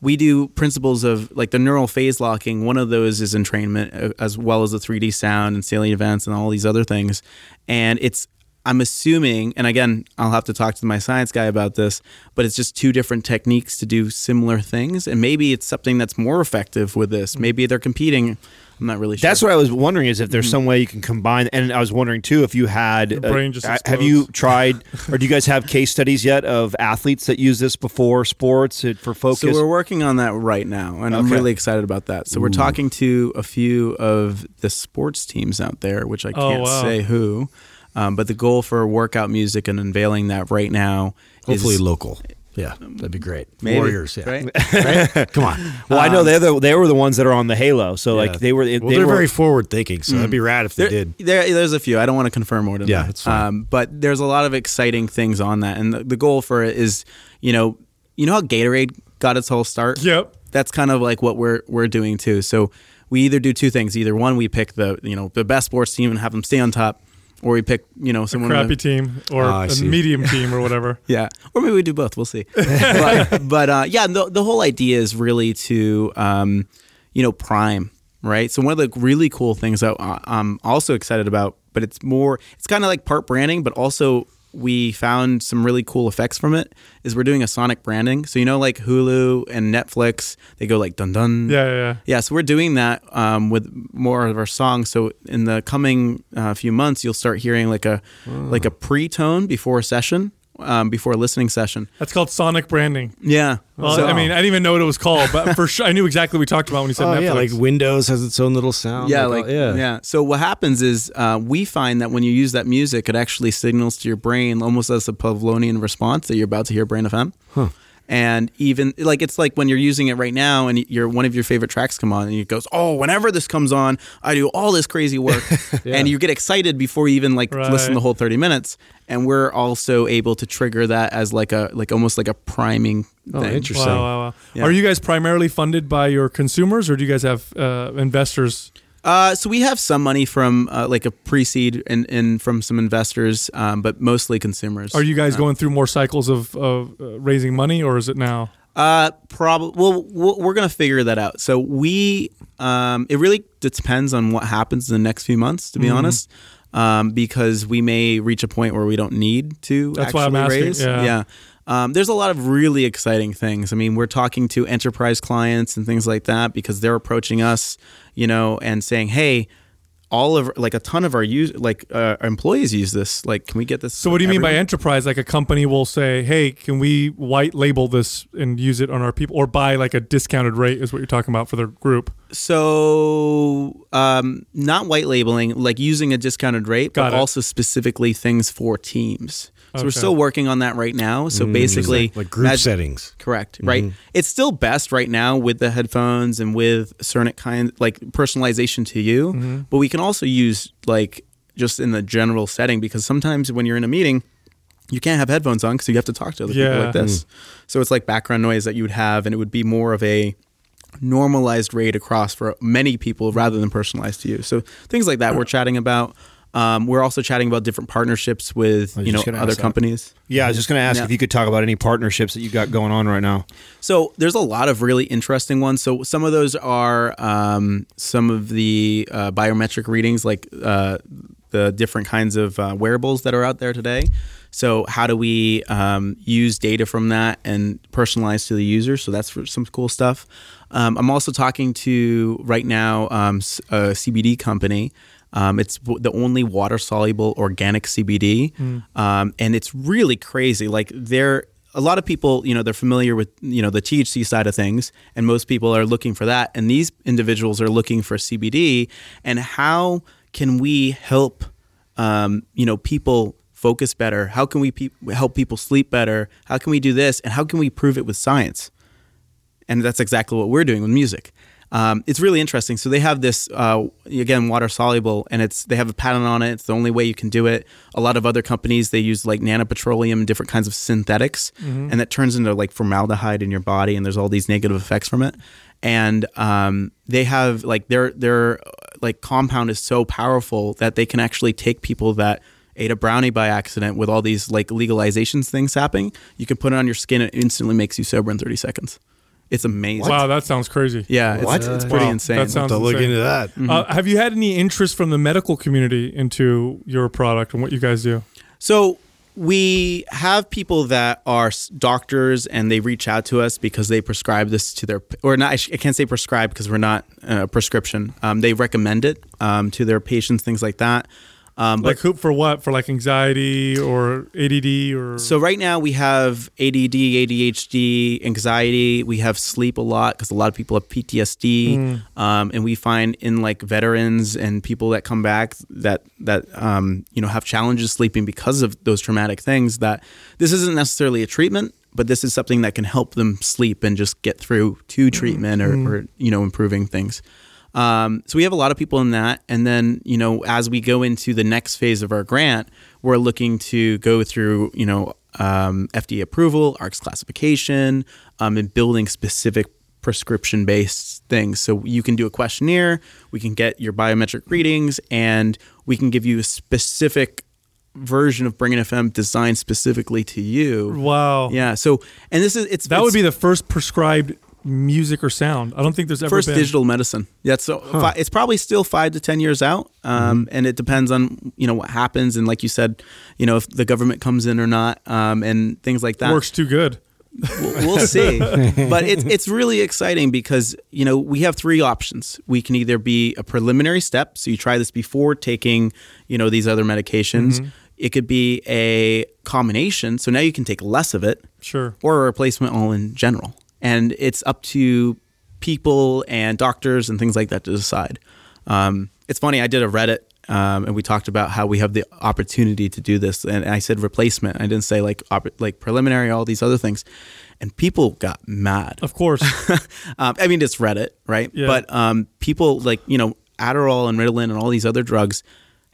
we do principles of like the neural phase locking. One of those is entrainment, uh, as well as the 3D sound and salient events and all these other things. And it's I'm assuming, and again, I'll have to talk to my science guy about this, but it's just two different techniques to do similar things. And maybe it's something that's more effective with this. Maybe they're competing. I'm not really sure. That's what I was wondering is if there's some way you can combine. And I was wondering too if you had. Your brain just uh, have you tried, or do you guys have case studies yet of athletes that use this before sports uh, for focus? So we're working on that right now, and I'm really excited about that. So we're talking to a few of the sports teams out there, which I Oh, can't wow. say who. Um, but the goal for workout music and unveiling that right now hopefully is local. Yeah, um, that'd be great. maybe, Warriors, yeah. right? Come on. well, I know um, they're the, they were the ones that are on the Halo. So like they were. They well, they're were, very forward thinking, so that'd be mm. rad if they did. there- there's a few. I don't want to confirm more than Yeah, that. it's fine. Um, but there's a lot of exciting things on that, and the, the goal for it is, you know, you know how Gatorade got its whole start. Yep. that's kind of like what we're we're doing too. So we either do two things. Either one, we pick the you know the best sports team and have them stay on top, or we pick you know someone Crappy with- team or I a see. medium team or whatever. Yeah, or maybe we do both. We'll see. but but uh, yeah, the the whole idea is really to um, you know prime right. So one of the really cool things that I'm also excited about, but it's more it's kind of like part branding, but also we found some really cool effects from it. Is we're doing a sonic branding. So you know, like Hulu and Netflix, they go like dun dun. Yeah, yeah, yeah. Yeah, so we're doing that um, with more of our songs. So in the coming uh, few months, you'll start hearing like a like a pre-tone before a session, um, before a listening session. That's called sonic branding. Yeah. Well, So- I mean, I didn't even know what it was called, but for sure, I knew exactly what we talked about when you said Oh Netflix. yeah, like Windows has its own little sound. yeah, all- like yeah, yeah. So what happens is uh, we find that when you use that music, it actually signals to your brain almost as a Pavlovian response that you're about to hear Brain FM. And even like it's like when you're using it right now, and your one of your favorite tracks come on, and it goes, "Oh, whenever this comes on, I do all this crazy work," and you get excited before you even like listen the whole 30 minutes. And we're also able to trigger that as like a like almost like a priming Oh, thing. interesting. Wow, wow, wow. Yeah. Are you guys primarily funded by your consumers, or do you guys have uh, investors? Uh, so we have some money from uh, like a pre-seed and, and from some investors, um, but mostly consumers. Are you guys going through more cycles of, of uh, raising money, or is it now? Uh, probably. Well, we're gonna figure that out. So we, um, it really depends on what happens in the next few months, to be Mm-hmm. honest, um, because we may reach a point where we don't need to. That's why actually I'm asking, Raise. yeah. Um, there's a lot of really exciting things. I mean, we're talking to enterprise clients and things like that because they're approaching us, you know, and saying, "Hey, all of like a ton of our use like uh, our employees use this. Like, can we get this? So what do you mean by enterprise? Like a company will say, "Hey, can we white label this and use it on our people, or buy like a discounted rate?" Is what you're talking about for their group? So, um, not white labeling, like using a discounted rate, Got but it. also specifically things for teams. So we're still working on that right now. So mm, basically, like group settings. Correct. Right. Mm-hmm. It's still best right now with the headphones and with certain kind like personalization to you. Mm-hmm. But we can also use like just in the general setting because sometimes when you're in a meeting, you can't have headphones on because you have to talk to other people like this. Mm. So it's like background noise that you would have, and it would be more of a normalized rate across for many people rather than personalized to you. So things like that we're chatting about. Um, we're also chatting about different partnerships with you know other ask that. companies. Yeah, I was just going to ask Yeah. if you could talk about any partnerships that you got going on right now. So there's a lot of really interesting ones. So some of those are um, some of the uh, biometric readings, like uh, the different kinds of uh, wearables that are out there today. So how do we um, use data from that and personalize to the user? So that's for some cool stuff. Um, I'm also talking to right now um, a CBD company. Um, it's w- the only water soluble organic CBD, um, and it's really crazy. Like they're a lot of people, you know, they're familiar with you know the THC side of things, and most people are looking for that. And these individuals are looking for CBD. And how can we help, um, you know, people focus better? How can we pe- help people sleep better? How can we do this? And how can we prove it with science? and that's exactly what we're doing with music. Um, it's really interesting. So they have this uh, again water soluble, and it's they have a patent on it. It's the only way you can do it. A lot of other companies they use like nanopetroleum, different kinds of synthetics, and that turns into like formaldehyde in your body, and there's all these negative effects from it. And um, they have like their their uh, like compound is so powerful that they can actually take people that ate a brownie by accident with all these like legalizations things happening. You can put it on your skin, it instantly makes you sober in 30 seconds. It's amazing. Wow, that sounds crazy. Yeah, it's, What? it's pretty Wow, insane. that sounds- To look insane. into that. Uh, have you had any interest from the medical community into your product and what you guys do? so we have people that are doctors and they reach out to us because they prescribe this to their or not. I, can't say prescribe because we're not uh, a prescription. Um, they recommend it um, to their patients, things like that. Um, but Like hoop for what? For like anxiety or ADD or So right now we have ADD, ADHD, anxiety. We have sleep a lot because a lot of people have PTSD, um, and we find in like veterans and people that come back that that um, you know have challenges sleeping because of those traumatic things. That this isn't necessarily a treatment, but this is something that can help them sleep and just get through to treatment or, or you know improving things. Um, so we have a lot of people in that, and then you know as we go into the next phase of our grant, we're looking to go through you know um, FDA approval, ARCS classification, um, and building specific prescription based things. So you can do a questionnaire, we can get your biometric readings, and we can give you a specific version of Brain.fm designed specifically to you. wow. Yeah. So and this is it's That would be the first prescribed music or sound. I don't think there's ever first been. digital medicine. Yeah, so fi- it's probably still five to ten years out, um, Mm-hmm. and it depends on you know what happens and like you said, you know if the government comes in or not, um, and things like that. Works too good. We'll, we'll see, but it's it's really exciting because you know we have three options. We can either be a preliminary step, so you try this before taking you know these other medications. Mm-hmm. It could be a combination, so now you can take less of it, Sure. or a replacement all in general. And it's up to people and doctors and things like that to decide. Um, it's funny, I did a Reddit um, and we talked about how we have the opportunity to do this. And I said replacement. I didn't say like opp- like preliminary, all these other things. And people got mad. Of course. Um, I mean, it's Reddit, right? Yeah. But um, people like you know Adderall and Ritalin and all these other drugs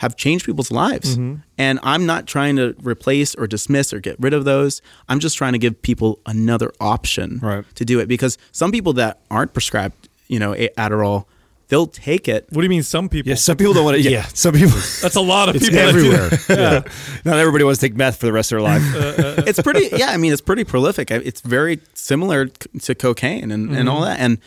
have changed people's lives. Mm-hmm. And I'm not trying to replace or dismiss or get rid of those. I'm just trying to give people another option Right. to do it because some people that aren't prescribed, you know, Adderall, they'll take it. what do you mean some people? Yeah, some people don't want to. Yeah, some people. That's a lot of It's people. that do that. everywhere. Not everybody wants to take meth for the rest of their life. it's pretty yeah i mean it's pretty prolific it's very similar to cocaine and, and all that and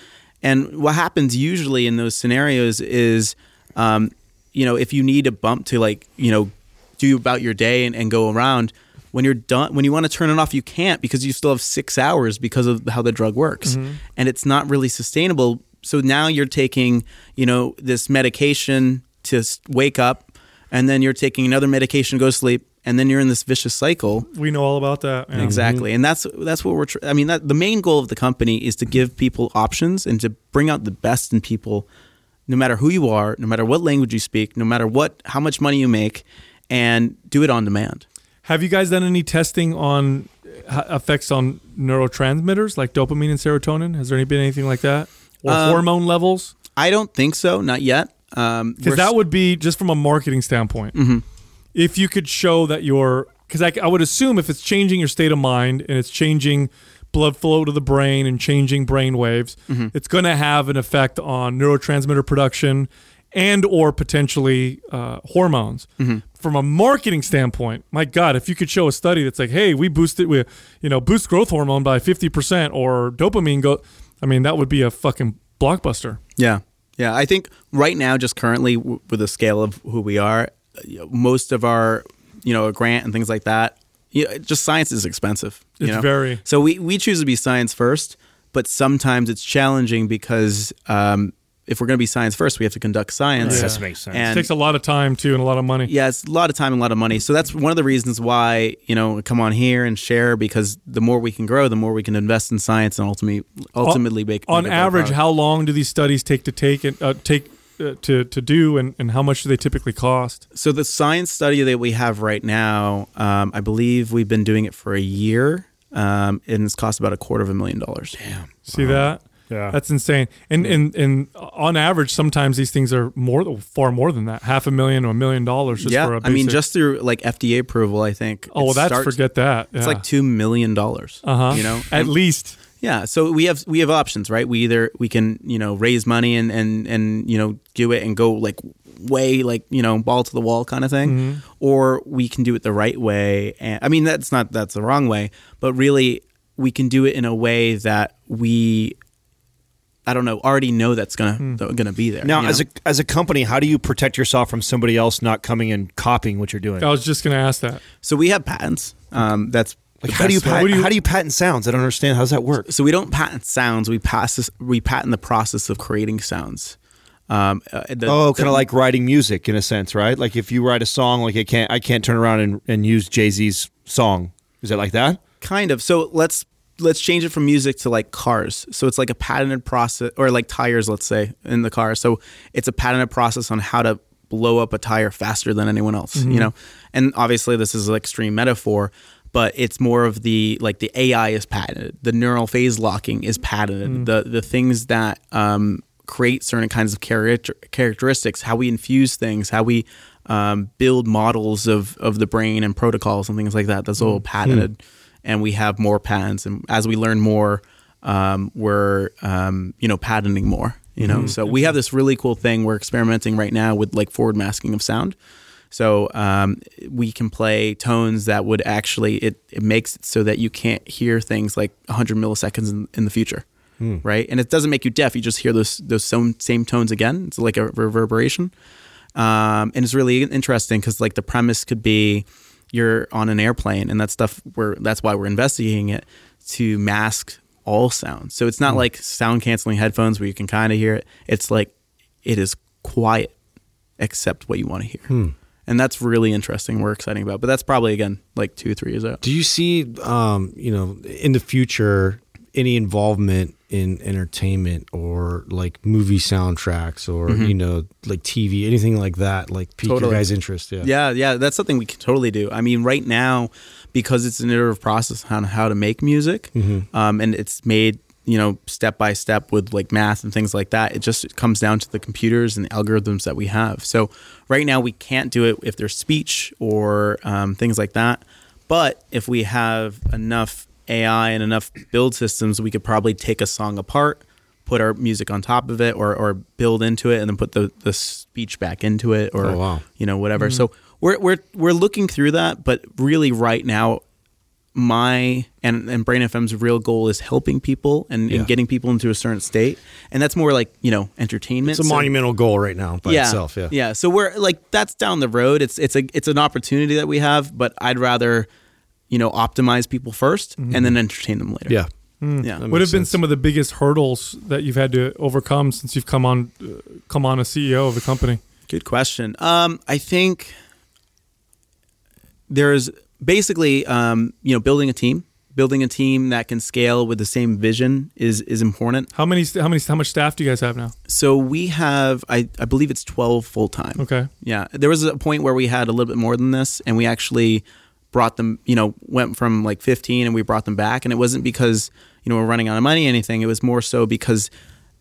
and what happens usually in those scenarios is um, you know if you need a bump to like you know do about your day and, and go around when you're done when you want to turn it off you can't because you still have six hours because of how the drug works mm-hmm. and it's not really sustainable so now you're taking you know this medication to wake up, and then you're taking another medication to go to sleep, and then you're in this vicious cycle. We know all about that. yeah. Exactly, mm-hmm. and that's that's what we're. Tr- I mean, that the main goal of the company is to give people options and to bring out the best in people, no matter who you are, no matter what language you speak, no matter what how much money you make, and do it on demand. Have you guys done any testing on uh, effects on neurotransmitters like dopamine and serotonin? Has there been anything like that, or Um, hormone levels? I don't think so, not yet. Um, Because we're that would be just from a marketing standpoint. Mm-hmm. If you could show that you're, because I, I would assume if it's changing your state of mind and it's changing blood flow to the brain and changing brain waves, Mm-hmm. it's going to have an effect on neurotransmitter production and or potentially uh, hormones. Mm-hmm. From a marketing standpoint, my God, if you could show a study that's like, hey, we boosted, we, you know, boost growth hormone by fifty percent or dopamine go, I mean, that would be a fucking blockbuster. Yeah, yeah. I think right now, just currently w- with the scale of who we are, most of our, you know a grant and things like that, you know, just science is expensive. you It's know? very- So we we choose to be science first, but sometimes it's challenging because um, if we're going to be science first, we have to conduct science. That has to make sense. It takes a lot of time too and a lot of money. yeah, it's a lot of time and a lot of money. So that's one of the reasons why you know come on here and share because the more we can grow, the more we can invest in science and ultimately ultimately make on make average, how long do these studies take to take and uh, take uh, to to do, and, and how much do they typically cost? So the science study that we have right now, um, I believe we've been doing it for a year, um, and it's cost about a quarter of a million dollars. Damn. See that? Yeah. That's insane. And and and on average, sometimes these things are more far more than that, half a million or a million dollars just yeah, for a I mean, just through like FDA approval, I think. oh, well, that's starts- forget that. It's like two million dollars. uh huh. You know, at And- least Yeah, so we have we have options, right? We either we can you know raise money and and and you know do it and go like way like you know ball to the wall kind of thing, Mm-hmm. or we can do it the right way. And I mean that's not that's the wrong way, but really we can do it in a way that we. I don't know. Already know that's gonna that gonna be there. Now, you as know? a as a company, how do you protect yourself from somebody else not coming and copying what you're doing? I was just gonna ask that. so we have patents. Um, that's Like, how do you, pat- do you- how do you patent sounds? I don't understand. How does that work? so we don't patent sounds. We pass we patent the process of creating sounds. Um, uh, the- Oh, kind of like writing music in a sense, right? Like if you write a song, like I can't I can't turn around and, and use Jay Z's song. Is it like that? kind of so let's let's change it from music to like cars so it's like a patented process or like tires let's say in the car so it's a patented process on how to blow up a tire faster than anyone else you know and obviously this is an extreme metaphor but it's more of the like the ai is patented the neural phase locking is patented the the things that um create certain kinds of character characteristics how we infuse things how we um, build models of of the brain and protocols and things like that that's all patented and we have more patents. And as we learn more, um, we're um, you know patenting more. You know, so we have this really cool thing we're experimenting right now with like forward masking of sound. So um, we can play tones that would actually it, it makes it so that you can't hear things like 100 milliseconds in, in the future, right? And it doesn't make you deaf. You just hear those those same, same tones again. It's like a reverberation, um, and it's really interesting because like the premise could be you're on an airplane and that stuff we're that's why we're investigating it to mask all sounds. So it's not like sound canceling headphones where you can kind of hear it. It's like it is quiet except what you want to hear and that's really interesting we're exciting about but that's probably again like two three years out Do you see, um, you know, in the future, any involvement in entertainment or like movie soundtracks or you know, like TV, anything like that, like pique Totally. your guys' interest? Yeah. Yeah, yeah, that's something we can totally do. I mean, right now, because it's an iterative process on how to make music, um, and it's made you know step by step with like math and things like that. It just comes down to the computers and algorithms that we have. So right now, we can't do it if there's speech or um, things like that. But if we have enough AI and enough build systems, we could probably take a song apart, put our music on top of it, or, or build into it, and then put the, the speech back into it, or Oh, wow. you know whatever. So we're we're we're looking through that, but really right now, my and and Brain FM's real goal is helping people and, Yeah. and getting people into a certain state, and that's more like you know entertainment. It's a So- monumental goal right now by yeah, itself. Yeah. yeah. So we're like that's down the road. It's it's a it's an opportunity that we have, but I'd rather you know optimize people 1st and then entertain them later. Yeah. yeah. That What have makes been sense. some of the biggest hurdles that you've had to overcome since you've come on uh, come on a CEO of a company? Good question. Um, I think there's basically um, you know building a team, building a team that can scale with the same vision is is important. How many? How many? How much staff do you guys have now? So we have, I, I believe it's twelve full time. Okay. Yeah, there was a point where we had a little bit more than this, and we actually brought them. You know, went from like fifteen, and we brought them back, and it wasn't because you know we're running out of money or anything. It was more so because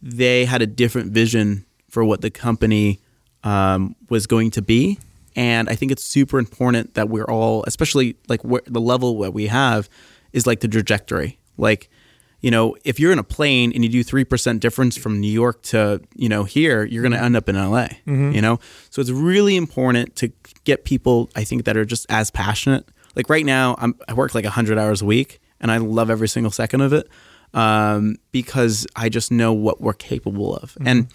they had a different vision for what the company um, was going to be. And I think it's super important that we're all, especially like where, the level that we have, is like the trajectory. Like, you know, if you're in a plane and you do three percent difference from New York to you know here, you're going to end up in LA. You know, so it's really important to get people. I think that are just as passionate. Like right now, I'm, I work like hundred hours a week, and I love every single second of it um, because I just know what we're capable of. And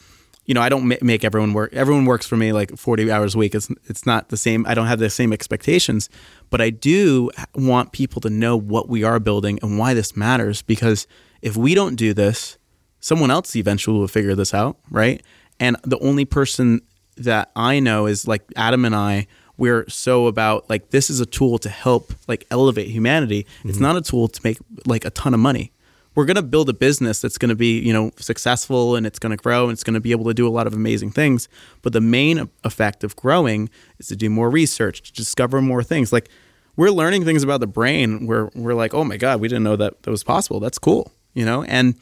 you know, I don't make everyone work. Everyone works for me like 40 hours a week. It's it's not the same. I don't have the same expectations, but I do want people to know what we are building and why this matters because if we don't do this, someone else eventually will figure this out, right? And the only person that I know is like Adam and I we're so about like this is a tool to help like elevate humanity. It's mm-hmm. not a tool to make like a ton of money we're going to build a business that's going to be you know successful and it's going to grow and it's going to be able to do a lot of amazing things. But the main effect of growing is to do more research to discover more things. Like we're learning things about the brain where we're like oh my god we didn't know that that was possible. That's cool you know? And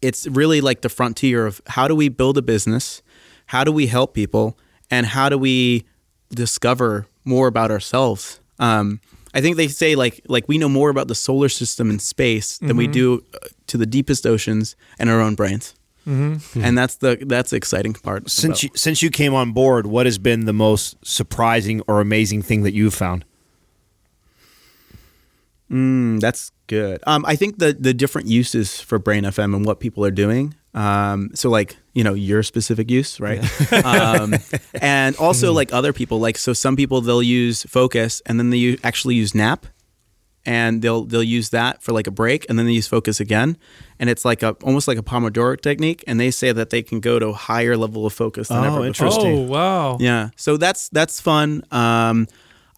it's really like the frontier of how do we build a business? How do we help people? And how do we discover more about ourselves? Um, I think they say like like we know more about the solar system and space than we do uh, to the deepest oceans and our own brains. And that's the that's the exciting part. Since about- you, since you came on board, what has been the most surprising or amazing thing that you've found? Mm, that's good. Um, I think the the different uses for Brain FM and what people are doing. Um, so like you know your specific use, right? um, and also like other people. Like so, some people they'll use Focus and then they u- actually use Nap, and they'll they'll use that for like a break, and then they use Focus again, and it's like a almost like a Pomodoro technique. And they say that they can go to a higher level of focus than Oh, ever before. interesting. Oh wow. Yeah. So that's that's fun. Um,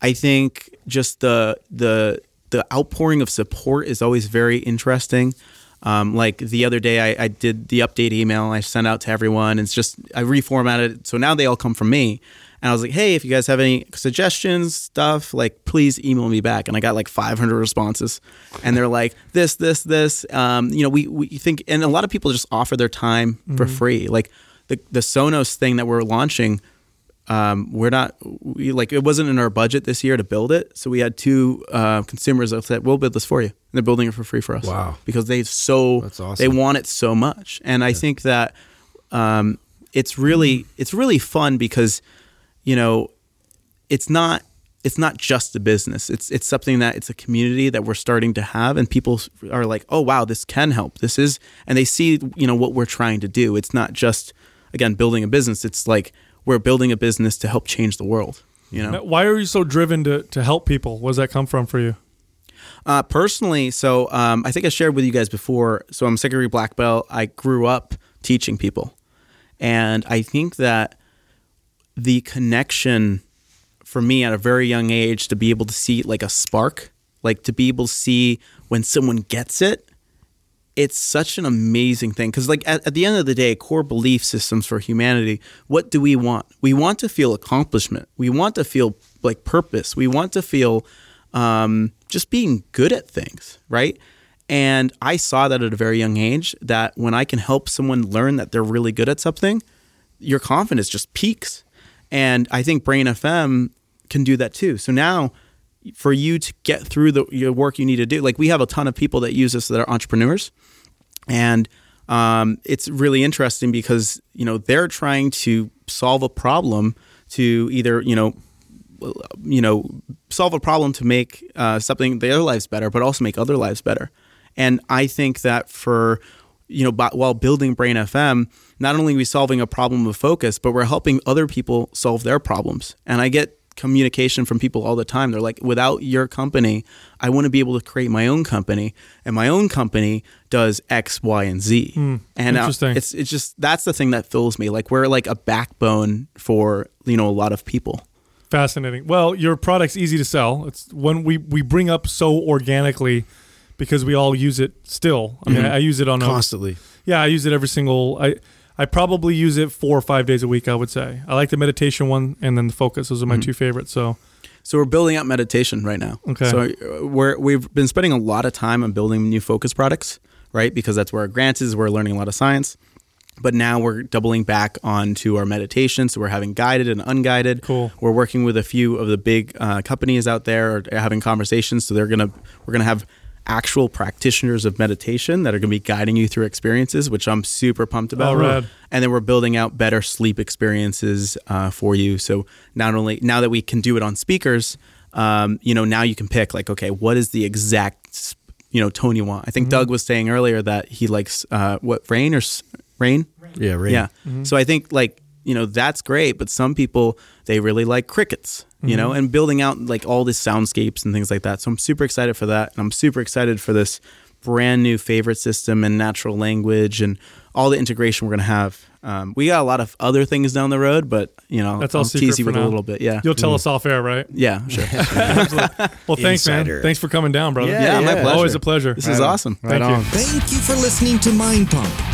I think just the the the outpouring of support is always very interesting. Um, like the other day, I, I did the update email I sent out to everyone. It's just I reformatted it, so now they all come from me. And I was like, hey, if you guys have any suggestions, stuff, like please email me back. And I got like 500 responses, and they're like this, this, this. Um, you know, we we think, and a lot of people just offer their time for free. Like the the Sonos thing that we're launching um, we're not we like it wasn't in our budget this year to build it so we had two uh, consumers that said we'll build this for you and they're building it for free for us. Wow. because they so That's awesome. they want it so much. And i think that um, it's really it's really fun because you know it's not it's not just a business. It's it's something that it's a community that we're starting to have and people are like oh wow this can help. This is and they see you know what we're trying to do. It's not just again building a business. It's like we're building a business to help change the world you know Now, Why are you so driven to to help people? Where does that come from for you? Uh, personally, so um, I think I shared with you guys before. So I'm a second degree black belt. I grew up teaching people, and I think that the connection for me at a very young age to be able to see like a spark, like to be able to see when someone gets it, it's such an amazing thing. Because like at, at the end of the day, core belief systems for humanity. What do we want? We want to feel accomplishment. We want to feel like purpose. We want to feel um, just being good at things, right? And I saw that at a very young age that when I can help someone learn that they're really good at something, your confidence just peaks. And I think Brain FM can do that too. So now for you to get through the your work you need to do, like we have a ton of people that use us that are entrepreneurs. And um, it's really interesting because, you know, they're trying to solve a problem to either, you know, you know, solve a problem to make uh, something their lives better, but also make other lives better. And I think that for you know, by, while building Brain FM, not only are we solving a problem of focus, but we're helping other people solve their problems. And I get communication from people all the time. They're like, without your company, I want to be able to create my own company, and my own company does X, Y, and Z. and uh, interesting. it's it's just that's the thing that fills me. Like we're like a backbone for you know a lot of people. Fascinating. Well, your product's easy to sell. It's when we we bring up so organically because we all use it still. I mean, I use it on a, Constantly. Yeah, I use it every single. I I probably use it four or five days a week. I would say I like the meditation one and then the focus. Those are my two favorites. So So we're building out meditation right now. Okay. So uh, we're we've been spending a lot of time on building new focus products, right? Because that's where our grant is. We're learning a lot of science. But now we're doubling back onto our meditation. So we're having guided and unguided. Cool. We're working with a few of the big uh, companies out there, or having conversations. So they're gonna we're gonna have actual practitioners of meditation that are gonna be guiding you through experiences, which I'm super pumped about. And then we're building out better sleep experiences uh, for you. So not only now that we can do it on speakers, um, you know, now you can pick like, okay, what is the exact you know tone you want? I think Doug was saying earlier that he likes uh, what rain or s- rain. Yeah, right. Yeah. So I think like you know that's great, but some people they really like crickets, you know, and building out like all these soundscapes and things like that. So I'm super excited for that, and I'm super excited for this brand new favorite system and natural language and all the integration we're gonna have. Um, we got a lot of other things down the road, but you know, That's all I'll secret tease you for with now. a little bit. Yeah. you'll tell us off air, right? yeah. Sure. Well, thanks, man. Thanks for coming down, brother. Yeah, my pleasure. Always a pleasure. this is awesome. Right Thank you. Thank you for listening to Mind Pump.